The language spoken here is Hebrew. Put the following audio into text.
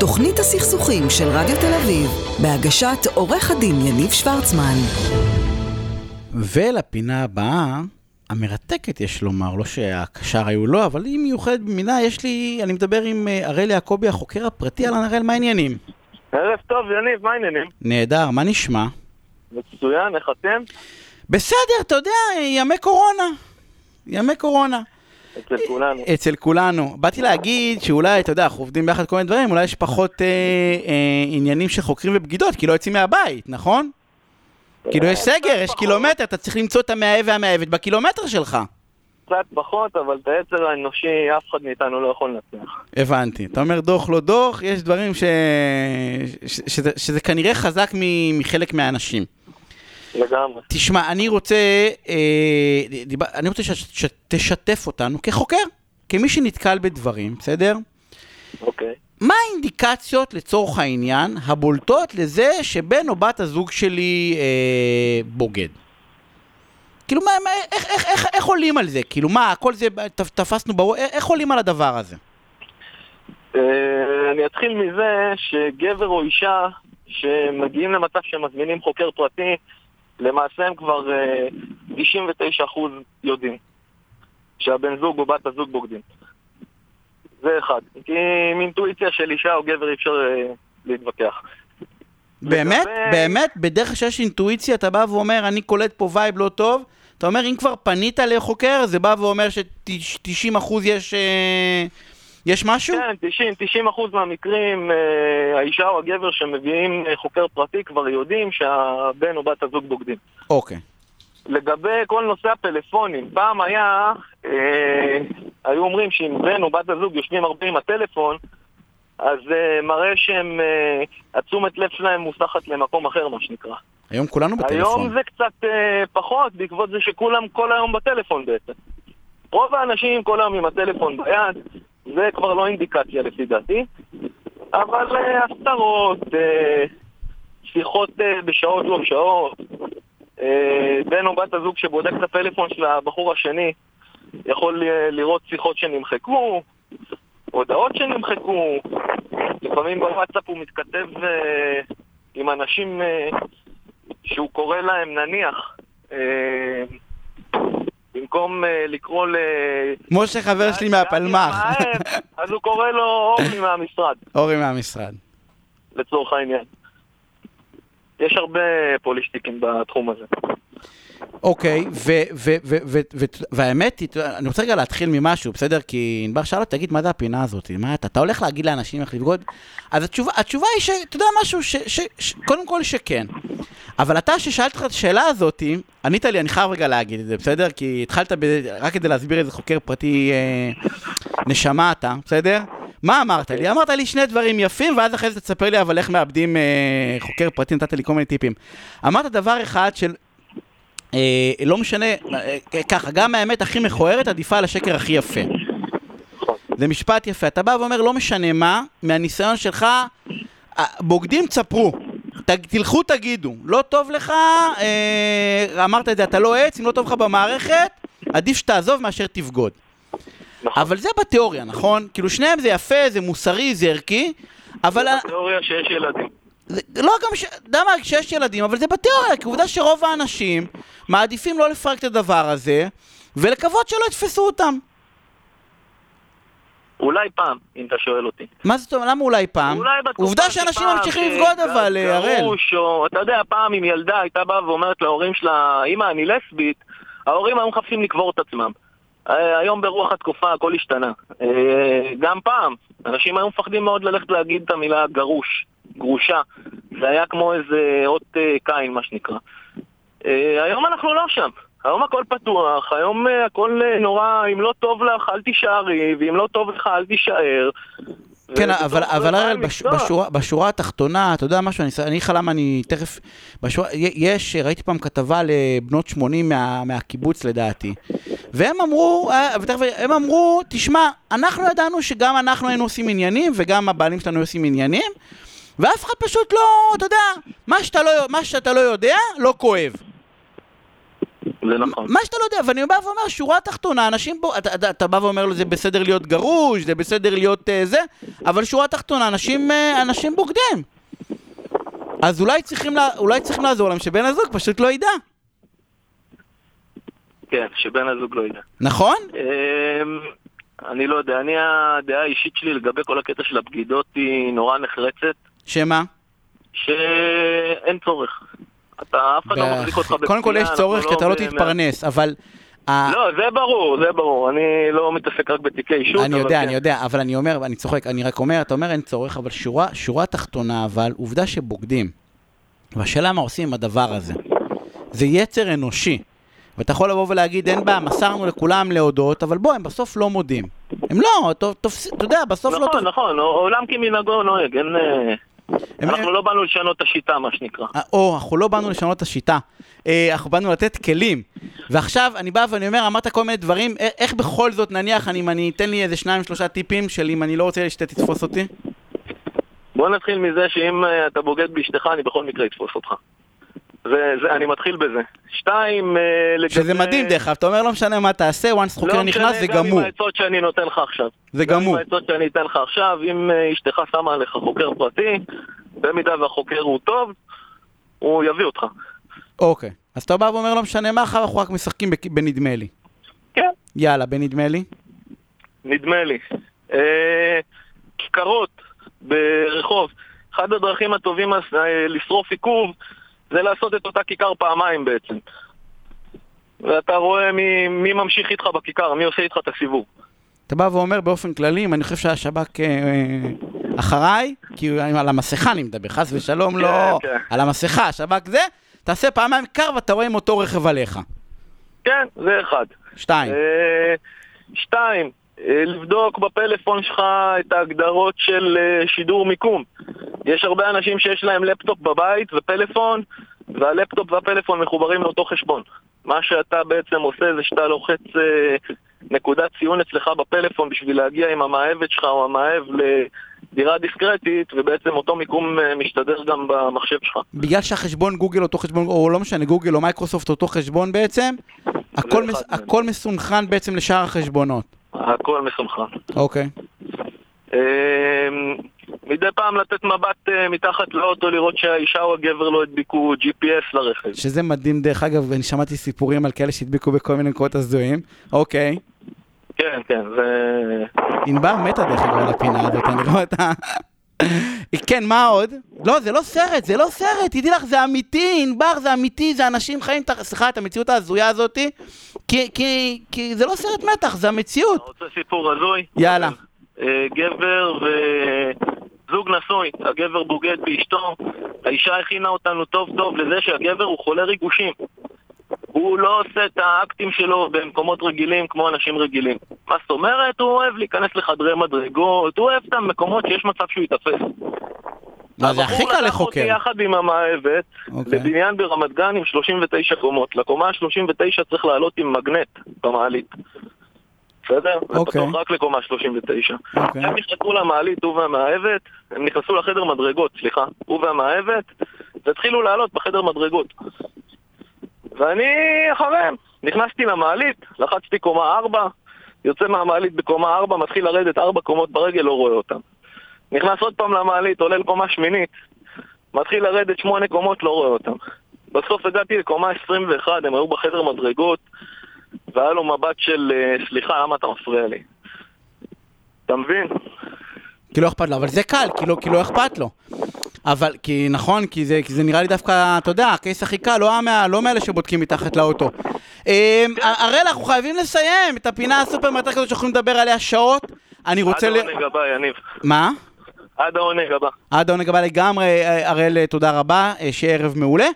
תוכנית הסכסוכים של רדיו תל אביב, בהגשת עורך הדין יניב שוורצמן. ולפינה הבאה, המרתקת יש לומר, לא שהקשר היו לו, אבל היא מיוחדת במינה, יש לי, אני מדבר עם אה, הראל יעקבי, החוקר הפרטי, אהלן הראל, מה העניינים? ערב טוב, יניב, מה העניינים? נהדר, מה נשמע? מצוין, איך אתם? בסדר, אתה יודע, ימי קורונה. ימי קורונה. אצל כולנו. אצל כולנו. באתי להגיד שאולי, אתה יודע, אנחנו עובדים ביחד כל מיני דברים, אולי יש פחות אה, אה, עניינים של חוקרים ובגידות, כי לא יוצאים מהבית, נכון? כאילו יש סגר, יש קילומטר, אתה צריך למצוא את המאהב והמאהבת בקילומטר שלך. קצת פחות, אבל את היצר האנושי אף אחד מאיתנו לא יכול לנצח. הבנתי. אתה אומר דוח לא דוח, יש דברים ש... ש... שזה, שזה כנראה חזק מ... מחלק מהאנשים. לגמרי. תשמע, אני רוצה, אה, דיבר, אני רוצה שתשתף אותנו כחוקר, כמי שנתקל בדברים, בסדר? אוקיי. מה האינדיקציות לצורך העניין הבולטות לזה שבן או בת הזוג שלי אה, בוגד? כאילו, מה, מה, איך, איך, איך, איך עולים על זה? כאילו, מה, הכל זה, תפסנו בראש, איך איך עולים על הדבר הזה? אה, אני אתחיל מזה שגבר או אישה שמגיעים למצב שהם מזמינים חוקר פרטי, למעשה הם כבר אה, 99% יודעים שהבן זוג או בת הזוג בוגדים. זה אחד. כי עם אינטואיציה של אישה או גבר אי אפשר אה, להתווכח. באמת? לגבי- באמת? בדרך כלל שיש אינטואיציה, אתה בא ואומר, אני קולט פה vibe לא טוב, אתה אומר, אם כבר פנית לחוקר, זה בא ואומר ש-90% יש, אה, יש משהו? כן, 90, 90 אחוז מהמקרים, אה, האישה או הגבר שמביאים אה, חוקר פרטי כבר יודעים שהבן או בת הזוג בוגדים. אוקיי. לגבי כל נושא הפלאפונים, פעם היה, אה, היו אומרים שאם בן או בת הזוג יושבים הרבה עם הטלפון, אז אה, מראה שהם, אה, התשומת לב שלהם מוסחת למקום אחר, מה שנקרא. היום כולנו היום בטלפון. זה קצת אה, פחות, בעקבות זה שכולם כל היום בטלפון בעצם. רוב האנשים כל היום עם הטלפון ביד, זה כבר לא אינדיקציה לפי דעתי, אבל אה, הסתרות, אה, שיחות אה, בשעות לא שעות, אה, בן או בת הזוג שבודק את הפלאפון של הבחור השני יכול אה, לראות שיחות שנמחקו, הודעות שנמחקו, לפעמים בוואטסאפ הוא מתכתב אה, עם אנשים אה, שהוא קורא להם נניח, אה, במקום אה, לקרוא ל... משה חבר שלי מהפלמ"ח. אז הוא קורא לו אורני מהמשרד, אורי מהמשרד. לצורך העניין. יש הרבה פולישטיקים בתחום הזה. אוקיי, והאמת היא, אתה אני רוצה רגע להתחיל ממשהו, בסדר? כי ענבר שאל אותי, תגיד, מה זה הפינה הזאת? מה אתה, אתה הולך להגיד לאנשים איך לבגוד? אז התשובה, התשובה היא שאתה יודע משהו, קודם כל שכן. אבל אתה, ששאלת לך את השאלה הזאת, ענית לי, אני חייב רגע להגיד את זה, בסדר? כי התחלת ב, רק כדי להסביר איזה חוקר פרטי אה, נשמה אתה, בסדר? מה אמרת לי? אמרת לי שני דברים יפים, ואז אחרי זה תספר לי אבל איך מאבדים אה, חוקר פרטי, נתת לי כל מיני טיפים. אמרת דבר אחד של אה, לא משנה, אה, ככה, גם האמת הכי מכוערת עדיפה על השקר הכי יפה. זה משפט יפה. אתה בא ואומר, לא משנה מה, מהניסיון שלך, אה, בוגדים תספרו. ת, תלכו תגידו, לא טוב לך, אה, אמרת את זה, אתה לא עץ, אם לא טוב לך במערכת, עדיף שתעזוב מאשר תבגוד. נכון. אבל זה בתיאוריה, נכון? כאילו שניהם זה יפה, זה מוסרי, זה ערכי, אבל... ה- בתיאוריה שיש ילדים. זה, לא גם ש... אתה יודע מה, כשיש ילדים, אבל זה בתיאוריה, כי עובדה שרוב האנשים מעדיפים לא לפרק את הדבר הזה, ולקוות שלא יתפסו אותם. אולי פעם, אם אתה שואל אותי. מה זאת אומרת, למה אולי פעם? אולי בתקופה עובדה שאנשים ממשיכים לבגוד אבל, אה, הראל. גרוש, או, אתה יודע, פעם אם ילדה הייתה באה ואומרת להורים שלה, אמא, אני לסבית, ההורים היו מחפשים לקבור את עצמם. אה, היום ברוח התקופה הכל השתנה. אה, גם פעם, אנשים היו מפחדים מאוד ללכת להגיד את המילה גרוש, גרושה. זה היה כמו איזה אות קין, מה שנקרא. היום אנחנו לא שם. היום הכל פתוח, היום אה, הכל אה, נורא, אם לא טוב לך אל תישארי, ואם לא טוב לך אל תישאר. כן, אבל, אבל הראל, בש, בשורה, בשורה התחתונה, אתה יודע משהו, אני אגיד לך למה אני תכף... בשורה, יש, ראיתי פעם כתבה לבנות 80 מה, מהקיבוץ לדעתי, והם אמרו, אה, ותכף, הם אמרו, תשמע, אנחנו ידענו שגם אנחנו היינו עושים עניינים, וגם הבעלים שלנו עושים עניינים, ואף אחד פשוט לא, אתה יודע, מה שאתה לא, מה שאתה לא יודע, לא כואב. זה נכון. מה שאתה לא יודע, ואני בא ואומר, שורה תחתונה, אנשים פה, אתה, אתה, אתה בא ואומר לו, זה בסדר להיות גרוש, זה בסדר להיות uh, זה, אבל שורה תחתונה, אנשים, uh, אנשים בוגדים. אז אולי צריכים, לה, אולי צריכים לעזור להם שבן הזוג פשוט לא ידע, כן, שבן הזוג לא ידע. נכון? אמ, אני לא יודע, אני הדעה האישית שלי לגבי כל הקטע של הבגידות היא נורא נחרצת, שמה? שאין צורך. אתה, אף אחד לא מחזיק אותך בכפייה. קודם כל יש צורך, כי אתה לא תתפרנס, אבל... לא, זה ברור, זה ברור. אני לא מתעסק רק בתיקי אישות. אני יודע, כן. אני יודע, אבל אני אומר, אני צוחק, אני רק אומר, אתה אומר אין צורך, אבל שורה, תחתונה, אבל עובדה שבוגדים. והשאלה מה עושים עם הדבר הזה. זה יצר אנושי. ואתה יכול לבוא ולהגיד, אין בעיה, מסרנו לכולם להודות, אבל בוא, הם בסוף לא מודים. הם לא, תופס, אתה יודע, בסוף לא... נכון, נכון, עולם כמנהגו נוהג, אין... אה, אנחנו לא באנו לשנות את השיטה, מה שנקרא. אה, או, אנחנו לא באנו לשנות את השיטה, אה, אנחנו באנו לתת כלים. ועכשיו אני בא ואני אומר, אמרת כל מיני דברים, א- איך בכל זאת, נניח, אני, אם אני אתן לי איזה שניים, שלושה טיפים של אם אני לא רוצה שאתה תתפוס אותי? בוא נתחיל מזה שאם אה, אתה בוגד באשתך, אני בכל מקרה אתפוס אותך. זה, זה, אני מתחיל בזה. שתיים, אה, לגבי... שזה מדהים דרך אגב, אתה אומר לא משנה מה תעשה, once חוקר לא נכנס זה משנה גם עם גמור. העצות שאני נותן לך עכשיו. זה גם גמור. עם העצות שאני אתן לך עכשיו, אם אה, אשתך שמה עליך חוקר פרטי, במידה והחוקר הוא טוב, הוא יביא אותך. אוקיי. אז אתה בא ואומר לא משנה מה, אחר אנחנו רק משחקים בנדמה לי. כן. יאללה, בנדמה לי. נדמה לי. אה, כיכרות ברחוב. אחת הדרכים הטובים אה, לשרוף עיכוב זה לעשות את אותה כיכר פעמיים בעצם. ואתה רואה מי, מי ממשיך איתך בכיכר, מי עושה איתך את הסיבוב. אתה בא ואומר באופן כללי, אם אני חושב שהשב"כ אה, אה, אחריי, כי אני- על המסכה אני מדבר, חס ושלום כן, לא, כן. על המסכה, השב"כ זה, תעשה פעמיים קר ואתה רואה עם אותו רכב עליך. כן, זה אחד. שתיים. אה, שתיים, לבדוק בפלאפון שלך את ההגדרות של אה, שידור מיקום. יש הרבה אנשים שיש להם לפטופ בבית ופלאפון, והלפטופ והפלאפון מחוברים לאותו חשבון. מה שאתה בעצם עושה זה שאתה לוחץ אה, נקודת ציון אצלך בפלאפון בשביל להגיע עם המאהבת שלך או המאהב לדירה דיסקרטית, ובעצם אותו מיקום אה, משתדר גם במחשב שלך. בגלל שהחשבון גוגל אותו חשבון, או לא משנה, גוגל או מייקרוסופט אותו חשבון בעצם, הכל, מס. הכל מסונכרן בעצם לשאר החשבונות. הכל מסונכרן. אוקיי. אמ, מדי פעם לתת מבט אה, מתחת לאוטו לראות שהאישה או הגבר לא הדביקו GPS לרכב. שזה מדהים דרך אגב, אני שמעתי סיפורים על כאלה שהדביקו בכל מיני מקומות הזויים. אוקיי. כן, כן, זה... ענבר מתה דרך אגב על הפינה הזאת, אני רואה אותה. כן, מה עוד? לא, זה לא סרט, זה לא סרט, תדעי לך, זה אמיתי, ענבר, זה אמיתי, זה אנשים חיים, את ה- סליחה, את המציאות ההזויה הזאתי, כי, כי, כי זה לא סרט מתח, זה המציאות. אתה רוצה סיפור הזוי? יאללה. אה, גבר וזוג נשוי, הגבר בוגד באשתו, האישה הכינה אותנו טוב טוב לזה שהגבר הוא חולה ריגושים. הוא לא עושה את האקטים שלו במקומות רגילים כמו אנשים רגילים. מה זאת אומרת? הוא אוהב להיכנס לחדרי מדרגות, הוא אוהב את המקומות שיש מצב שהוא ייתפס. מה, זה הכי הבחור קל לקח לחוקר. אותי יחד עם המאהבת אוקיי. לבניין ברמת גן עם 39 קומות. לקומה ה-39 צריך לעלות עם מגנט במעלית. בסדר? זה אוקיי. פתוח רק לקומה 39. אוקיי. הם נכנסו למעלית, הוא והמאהבת, הם נכנסו לחדר מדרגות, סליחה, הוא והמאהבת, והתחילו לעלות בחדר מדרגות. ואני אחריהם. נכנסתי למעלית, לחצתי קומה 4, יוצא מהמעלית בקומה 4, מתחיל לרדת 4 קומות ברגל, לא רואה אותם. נכנס עוד פעם למעלית, עולה לקומה שמינית, מתחיל לרדת 8 קומות, לא רואה אותם. בסוף הגעתי לקומה 21, הם היו בחדר מדרגות, והיה לו מבט של, אה, סליחה, למה אתה מפריע לי? אתה מבין? כי לא אכפת לו, אבל זה קל, כי לא, כי לא אכפת לו. אבל, כי נכון, כי זה, כי זה נראה לי דווקא, אתה יודע, הקייס הכי קל, לא, מה, לא מאלה שבודקים מתחת לאוטו. אמ, הראל, אנחנו חייבים לסיים את הפינה הסופר כזאת שיכולים לדבר עליה שעות. אני רוצה ל... מה? עד העונג הבא. עד העונג הבא לגמרי, אה, הראל, תודה רבה, אה, שיהיה ערב מעולה.